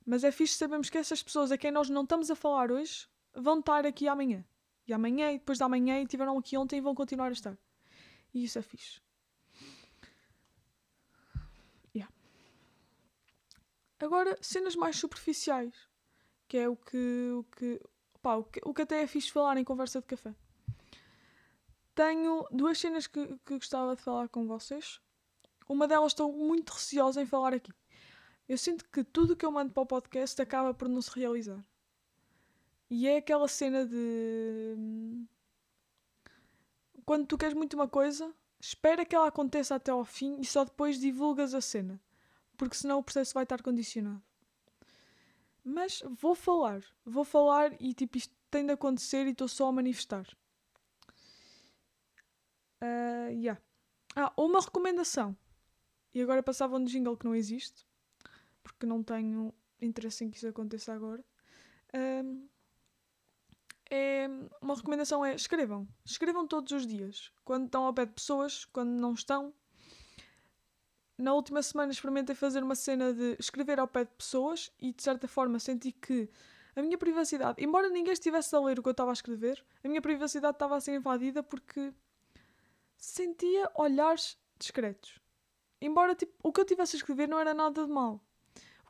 Mas é fixe sabermos que essas pessoas a quem nós não estamos a falar hoje vão estar aqui amanhã. E amanhã, e depois da amanhã, e tiveram aqui ontem e vão continuar a estar. E isso é fixe. Yeah. Agora, cenas mais superficiais. Que é o que, o que, pá, o que, o que até é fixe falar em conversa de café tenho duas cenas que, que gostava de falar com vocês. Uma delas estou muito receosa em falar aqui. Eu sinto que tudo que eu mando para o podcast acaba por não se realizar. E é aquela cena de. Quando tu queres muito uma coisa, espera que ela aconteça até ao fim e só depois divulgas a cena. Porque senão o processo vai estar condicionado. Mas vou falar. Vou falar e tipo, isto tem de acontecer e estou só a manifestar. Uh, yeah. Ah, uma recomendação. E agora passava um jingle que não existe, porque não tenho interesse em que isso aconteça agora. Um, é, uma recomendação é escrevam. Escrevam todos os dias. Quando estão ao pé de pessoas, quando não estão. Na última semana experimentei fazer uma cena de escrever ao pé de pessoas e de certa forma senti que a minha privacidade, embora ninguém estivesse a ler o que eu estava a escrever, a minha privacidade estava a ser invadida porque sentia olhares discretos. Embora tipo, o que eu estivesse a escrever não era nada de mal.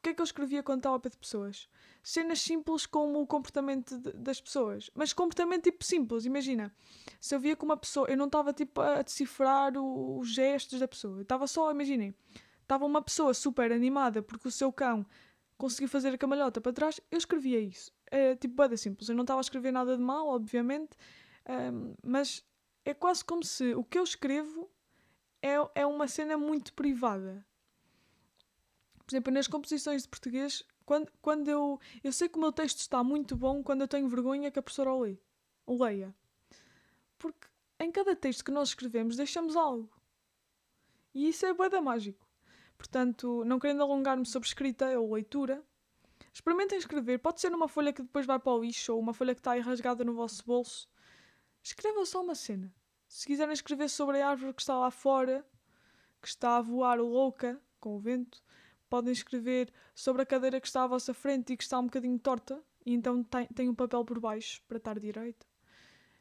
O que é que eu escrevia quando estava pé de pessoas? Cenas simples como o comportamento de, das pessoas. Mas comportamento tipo simples, imagina. Se eu via que uma pessoa. Eu não estava tipo a decifrar o, os gestos da pessoa. Estava só, imaginem. Estava uma pessoa super animada porque o seu cão conseguiu fazer a camalhota para trás. Eu escrevia isso. É tipo, bada simples. Eu não estava a escrever nada de mal, obviamente. Um, mas é quase como se o que eu escrevo é, é uma cena muito privada. Por exemplo, nas composições de português, quando, quando eu. Eu sei que o meu texto está muito bom quando eu tenho vergonha que a professora o, lê, o leia. Porque em cada texto que nós escrevemos deixamos algo. E isso é boeda mágico. Portanto, não querendo alongar-me sobre escrita ou leitura, experimentem escrever. Pode ser numa folha que depois vai para o lixo ou uma folha que está aí rasgada no vosso bolso. Escrevam só uma cena. Se quiserem escrever sobre a árvore que está lá fora, que está a voar louca com o vento, podem escrever sobre a cadeira que está à vossa frente e que está um bocadinho torta, e então tem, tem um papel por baixo para estar direito.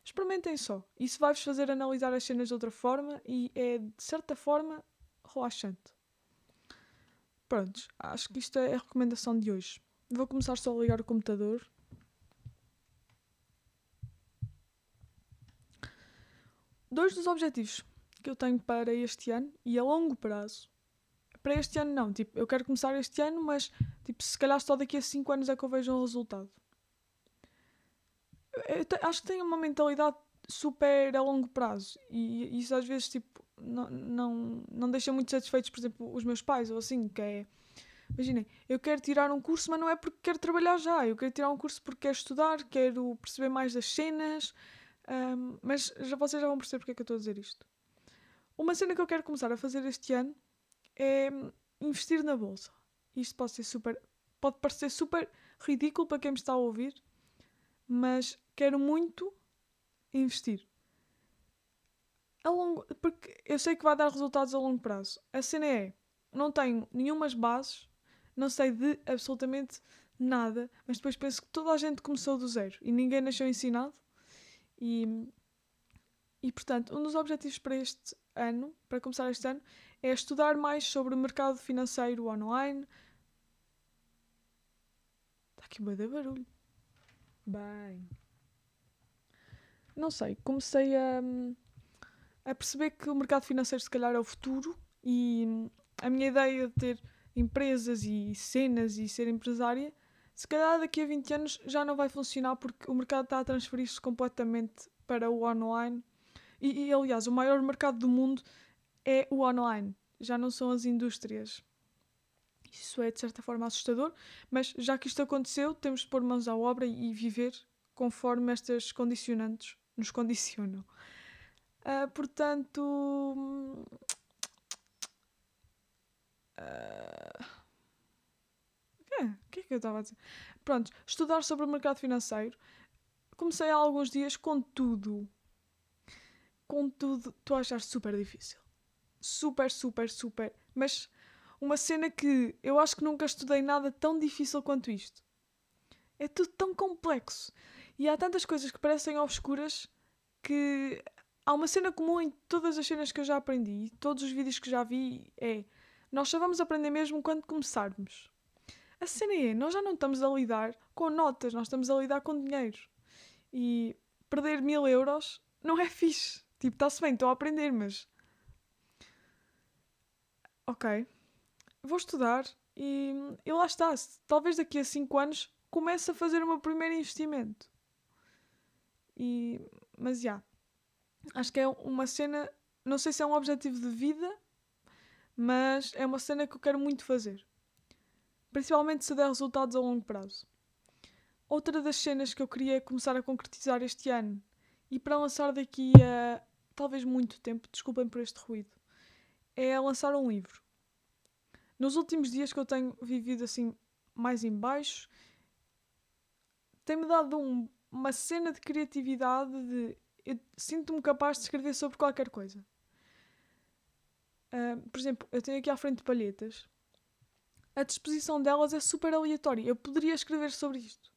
Experimentem só. Isso vai-vos fazer analisar as cenas de outra forma e é, de certa forma, relaxante. Prontos, acho que isto é a recomendação de hoje. Vou começar só a ligar o computador dois dos objetivos que eu tenho para este ano e a longo prazo. Para este ano não, tipo, eu quero começar este ano, mas tipo, se calhar só daqui a 5 anos é que eu vejo um resultado. Eu te, acho que tenho uma mentalidade super a longo prazo e isso às vezes tipo não, não, não deixa muito satisfeitos, por exemplo, os meus pais ou assim, que é imaginem, eu quero tirar um curso, mas não é porque quero trabalhar já, eu quero tirar um curso porque quero estudar, quero perceber mais das cenas, um, mas já, vocês já vão perceber porque é que eu estou a dizer isto. Uma cena que eu quero começar a fazer este ano é investir na bolsa. Isto pode ser super. pode parecer super ridículo para quem me está a ouvir, mas quero muito investir. A longo, porque eu sei que vai dar resultados a longo prazo. A cena é: não tenho nenhumas bases, não sei de absolutamente nada, mas depois penso que toda a gente começou do zero e ninguém nasceu ensinado. E, e portanto, um dos objetivos para este ano, para começar este ano, é estudar mais sobre o mercado financeiro online. Está aqui de barulho. Bem. Não sei, comecei a, a perceber que o mercado financeiro se calhar é o futuro e a minha ideia de ter empresas e cenas e ser empresária se calhar daqui a 20 anos já não vai funcionar porque o mercado está a transferir-se completamente para o online. E, e, aliás, o maior mercado do mundo é o online, já não são as indústrias. Isso é de certa forma assustador, mas já que isto aconteceu, temos de pôr mãos à obra e viver conforme estas condicionantes nos condicionam. Uh, portanto. Uh, o que é que eu estava a dizer? Pronto, estudar sobre o mercado financeiro. Comecei há alguns dias com tudo. Com tudo, estou a achar super difícil. Super, super, super. Mas uma cena que eu acho que nunca estudei nada tão difícil quanto isto. É tudo tão complexo. E há tantas coisas que parecem obscuras que há uma cena comum em todas as cenas que eu já aprendi, todos os vídeos que já vi é nós só vamos aprender mesmo quando começarmos. A cena é, nós já não estamos a lidar com notas, nós estamos a lidar com dinheiro. E perder mil euros não é (laughs) fixe. Tipo, está-se bem, estou a aprender, mas. Ok. Vou estudar e, e lá está. Talvez daqui a 5 anos comece a fazer o meu primeiro investimento. E, mas já. Yeah, acho que é uma cena. Não sei se é um objetivo de vida, mas é uma cena que eu quero muito fazer principalmente se der resultados a longo prazo. Outra das cenas que eu queria começar a concretizar este ano e para lançar daqui a talvez muito tempo, desculpem por este ruído, é lançar um livro. Nos últimos dias que eu tenho vivido assim mais em baixo, tem-me dado um, uma cena de criatividade de eu sinto-me capaz de escrever sobre qualquer coisa. Uh, por exemplo, eu tenho aqui à frente palhetas. A disposição delas é super aleatória. Eu poderia escrever sobre isto.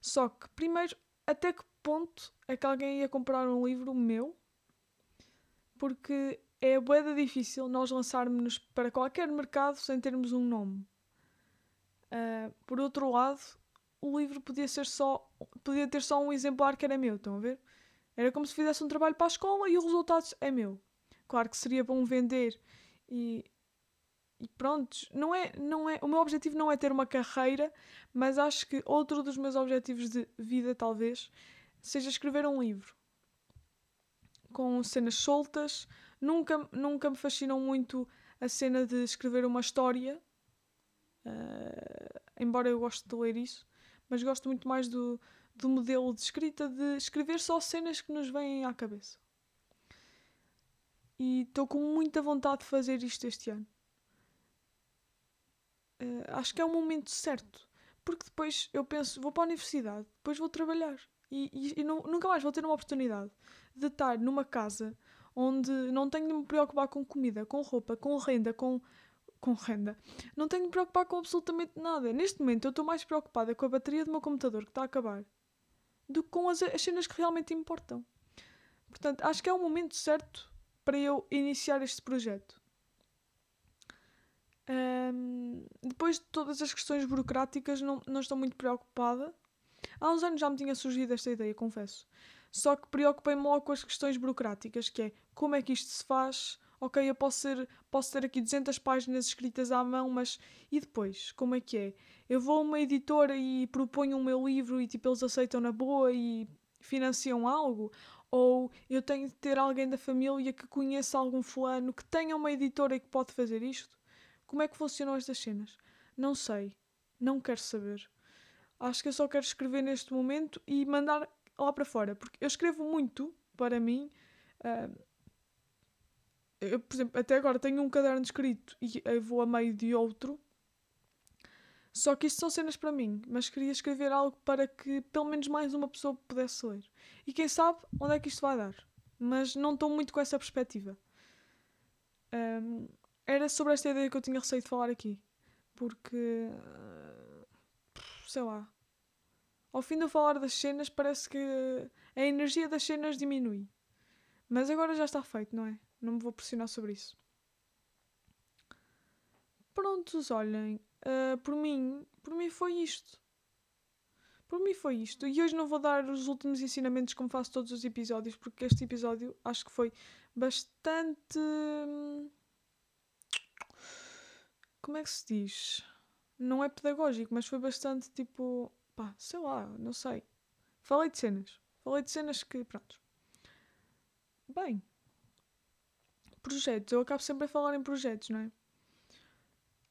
Só que, primeiro, até que ponto é que alguém ia comprar um livro meu? Porque é boeda difícil nós lançarmos para qualquer mercado sem termos um nome. Uh, por outro lado, o livro podia ser só podia ter só um exemplar que era meu, estão a ver? Era como se fizesse um trabalho para a escola e o resultado é meu. Claro que seria bom vender e, e pronto, não é, não é, o meu objetivo não é ter uma carreira, mas acho que outro dos meus objetivos de vida, talvez, seja escrever um livro com cenas soltas. Nunca, nunca me fascinou muito a cena de escrever uma história, uh, embora eu goste de ler isso, mas gosto muito mais do, do modelo de escrita de escrever só cenas que nos vêm à cabeça. E estou com muita vontade de fazer isto este ano. Uh, acho que é o momento certo. Porque depois eu penso, vou para a universidade, depois vou trabalhar. E, e, e não, nunca mais vou ter uma oportunidade de estar numa casa onde não tenho de me preocupar com comida, com roupa, com renda, com, com renda. Não tenho de me preocupar com absolutamente nada. Neste momento eu estou mais preocupada com a bateria do meu computador que está a acabar do que com as, as cenas que realmente importam. Portanto, acho que é o momento certo para eu iniciar este projeto. Um, depois de todas as questões burocráticas, não, não estou muito preocupada. Há uns anos já me tinha surgido esta ideia, confesso. Só que preocupei-me logo com as questões burocráticas, que é como é que isto se faz, ok, eu posso, ser, posso ter aqui 200 páginas escritas à mão, mas e depois? Como é que é? Eu vou a uma editora e proponho o meu livro e tipo eles aceitam na boa e financiam algo? Ou eu tenho de ter alguém da família que conheça algum fulano que tenha uma editora e que pode fazer isto? Como é que funcionam estas cenas? Não sei. Não quero saber. Acho que eu só quero escrever neste momento e mandar lá para fora. Porque eu escrevo muito para mim. Uh, eu, por exemplo, até agora tenho um caderno escrito e eu vou a meio de outro. Só que isto são cenas para mim, mas queria escrever algo para que pelo menos mais uma pessoa pudesse ler. E quem sabe onde é que isto vai dar. Mas não estou muito com essa perspectiva. Um, era sobre esta ideia que eu tinha receio de falar aqui. Porque. sei lá. Ao fim de falar das cenas, parece que a energia das cenas diminui. Mas agora já está feito, não é? Não me vou pressionar sobre isso. Prontos, olhem. Uh, por mim, por mim foi isto. Por mim foi isto. E hoje não vou dar os últimos ensinamentos como faço todos os episódios, porque este episódio acho que foi bastante. Hum, como é que se diz? Não é pedagógico, mas foi bastante tipo. Pá, sei lá, não sei. Falei de cenas. Falei de cenas que. pronto. Bem, projetos. Eu acabo sempre a falar em projetos, não é?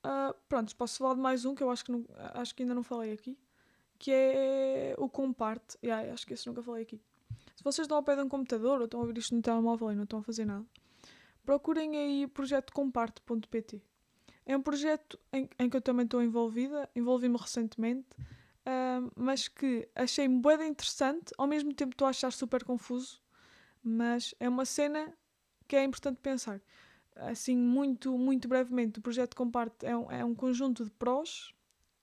Uh, pronto, posso falar de mais um que eu acho que, não, acho que ainda não falei aqui, que é o Comparte. Yeah, acho que esse nunca falei aqui. Se vocês estão ao pé de um computador ou estão a ouvir isto no telemóvel e não estão a fazer nada, procurem aí o projeto comparte.pt. É um projeto em, em, que eu também estou envolvida, envolvi-me recentemente, uh, mas que achei bem interessante, ao mesmo tempo estou a achar super confuso, mas é uma cena que é importante pensar. Assim, muito, muito brevemente, o projeto Comparte é um, é um conjunto de prós.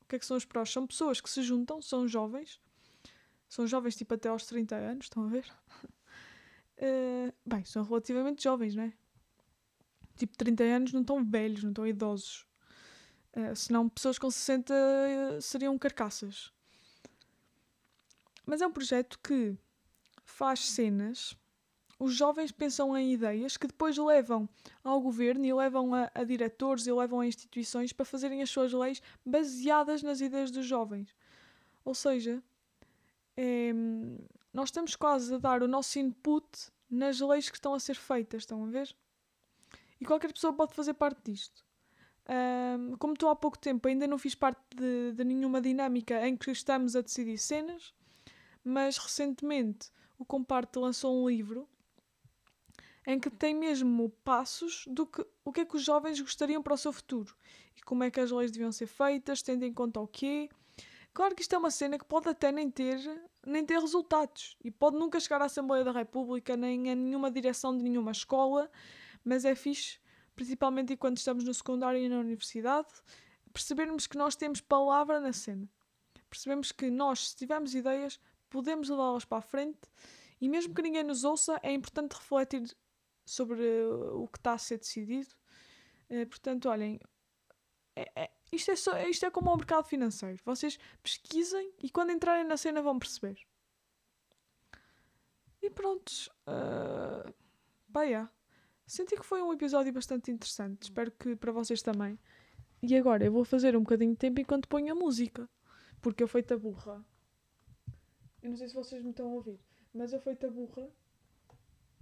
O que é que são os prós? São pessoas que se juntam, são jovens, são jovens tipo até aos 30 anos, estão a ver? Uh, (laughs) bem, são relativamente jovens, não é? Tipo, 30 anos não estão velhos, não estão idosos. Uh, senão pessoas com 60 uh, seriam carcaças. Mas é um projeto que faz cenas os jovens pensam em ideias que depois levam ao governo e levam a, a, diretores e levam a instituições para fazerem as suas leis baseadas nas ideias dos jovens. Ou seja, é, nós estamos quase a dar o nosso input nas leis que estão a ser feitas, estão a ver? E qualquer pessoa pode fazer parte disto. Um, como estou há pouco tempo, ainda não fiz parte de, de, nenhuma dinâmica em que estamos a decidir cenas, mas recentemente o Comparte lançou um livro em que tem mesmo passos do que o que é que os jovens gostariam para o seu futuro e como é que as leis deviam ser feitas, tendo em conta o quê. Claro que isto é uma cena que pode até nem ter, nem ter resultados e pode nunca chegar à Assembleia da República nem a nenhuma direção de nenhuma escola, mas é fixe, principalmente quando estamos no secundário e na universidade, percebermos que nós temos palavra na cena. Percebemos que nós, se tivermos ideias, podemos levá-las para a frente e mesmo que ninguém nos ouça, é importante refletir sobre o que está a ser decidido. Uh, portanto, olhem, é, é, isto, é só, isto é como o mercado financeiro. Vocês pesquisem e quando entrarem na cena vão perceber. E prontos. Uh, pá, yeah. Senti que foi um episódio bastante interessante. Espero que para vocês também. E agora eu vou fazer um bocadinho de tempo enquanto ponho a música. Porque eu feito a burra. Eu não sei se vocês me estão a ouvir. Mas eu feito a burra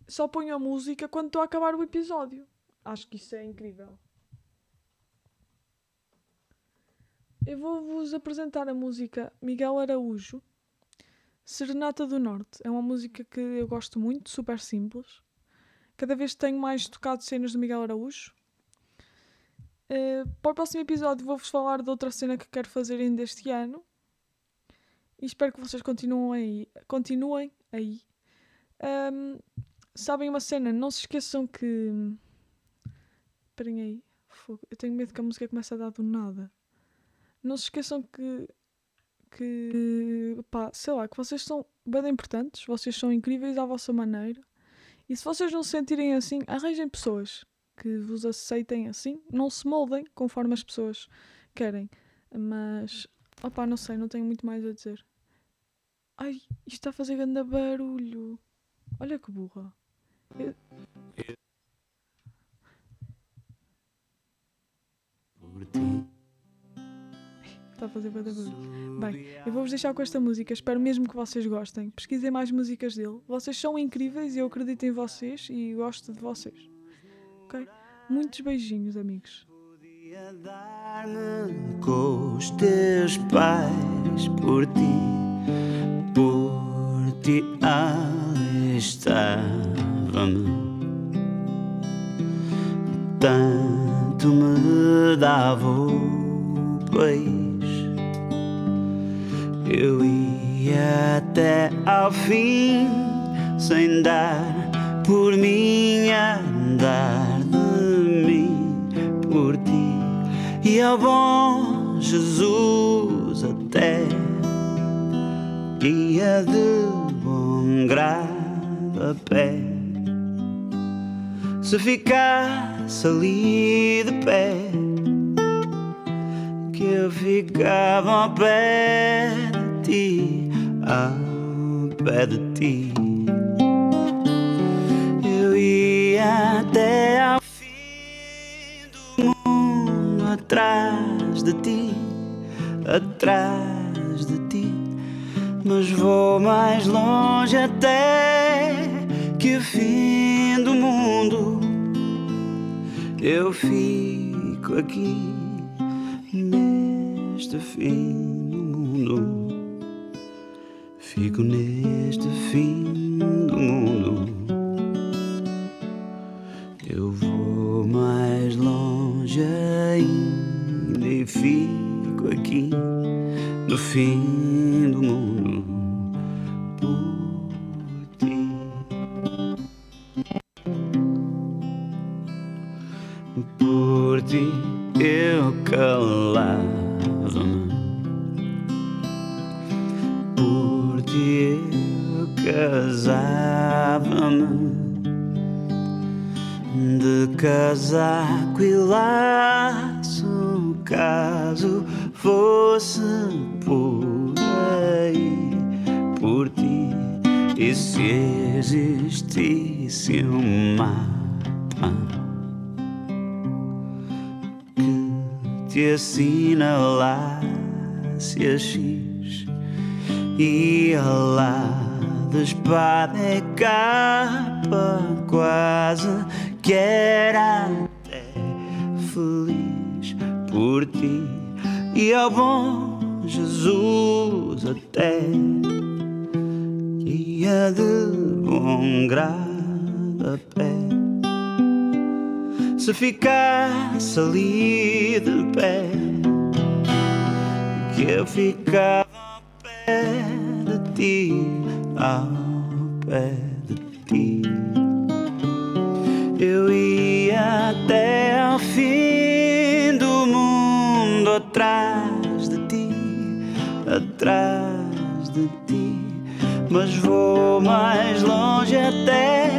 só ponho a música quando estou a acabar o episódio. Acho que isso é incrível. Eu vou-vos apresentar a música Miguel Araújo, Serenata do Norte. É uma música que eu gosto muito, super simples. Cada vez tenho mais tocado cenas de Miguel Araújo. Uh, para o próximo episódio vou-vos falar de outra cena que quero fazer ainda este ano. E espero que vocês continuem aí. Continuem aí. Um, Sabem uma cena? Não se esqueçam que. Esperem aí. Eu tenho medo que a música comece a dar do nada. Não se esqueçam que. Que. Pá, sei lá, que vocês são bem importantes. Vocês são incríveis à vossa maneira. E se vocês não se sentirem assim, arranjem pessoas que vos aceitem assim. Não se moldem conforme as pessoas querem. Mas. Opá, não sei, não tenho muito mais a dizer. Ai, isto está a fazer grande barulho. Olha que burra. Por Está a fazer bada Bem, eu vou-vos deixar com esta música. Espero mesmo que vocês gostem. Pesquisem mais músicas dele. Vocês são incríveis e eu acredito em vocês e gosto de vocês. Ok? Muitos beijinhos, amigos. Podia dar-me com os teus pais por ti, por ti alistar me tanto me dava o país. Eu ia até ao fim, sem dar por mim, andar de mim por ti. E ao bom Jesus até ia de bom grado a pé se ficasse ali de pé, que eu ficava ao pé pé de ti. Eu ia até ao fim do mundo atrás de ti, atrás de ti, mas vou mais longe até que o fim do mundo eu fico aqui neste fim. Fico neste fim do mundo. Eu vou mais longe ainda e fico aqui no fim capa quase que era até feliz por ti e ao bom Jesus até ia de bom grado a pé. Se ficasse ali de pé, que eu ficava ao pé de ti, ao pé atrás de ti, atrás de ti. Mas vou mais longe até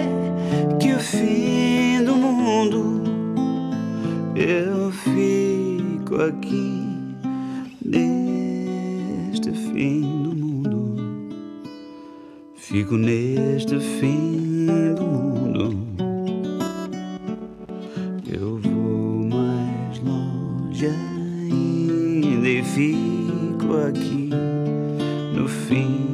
que o fim do mundo. Eu fico aqui neste fim do mundo. Fico neste fim do mundo. Fico aqui no fim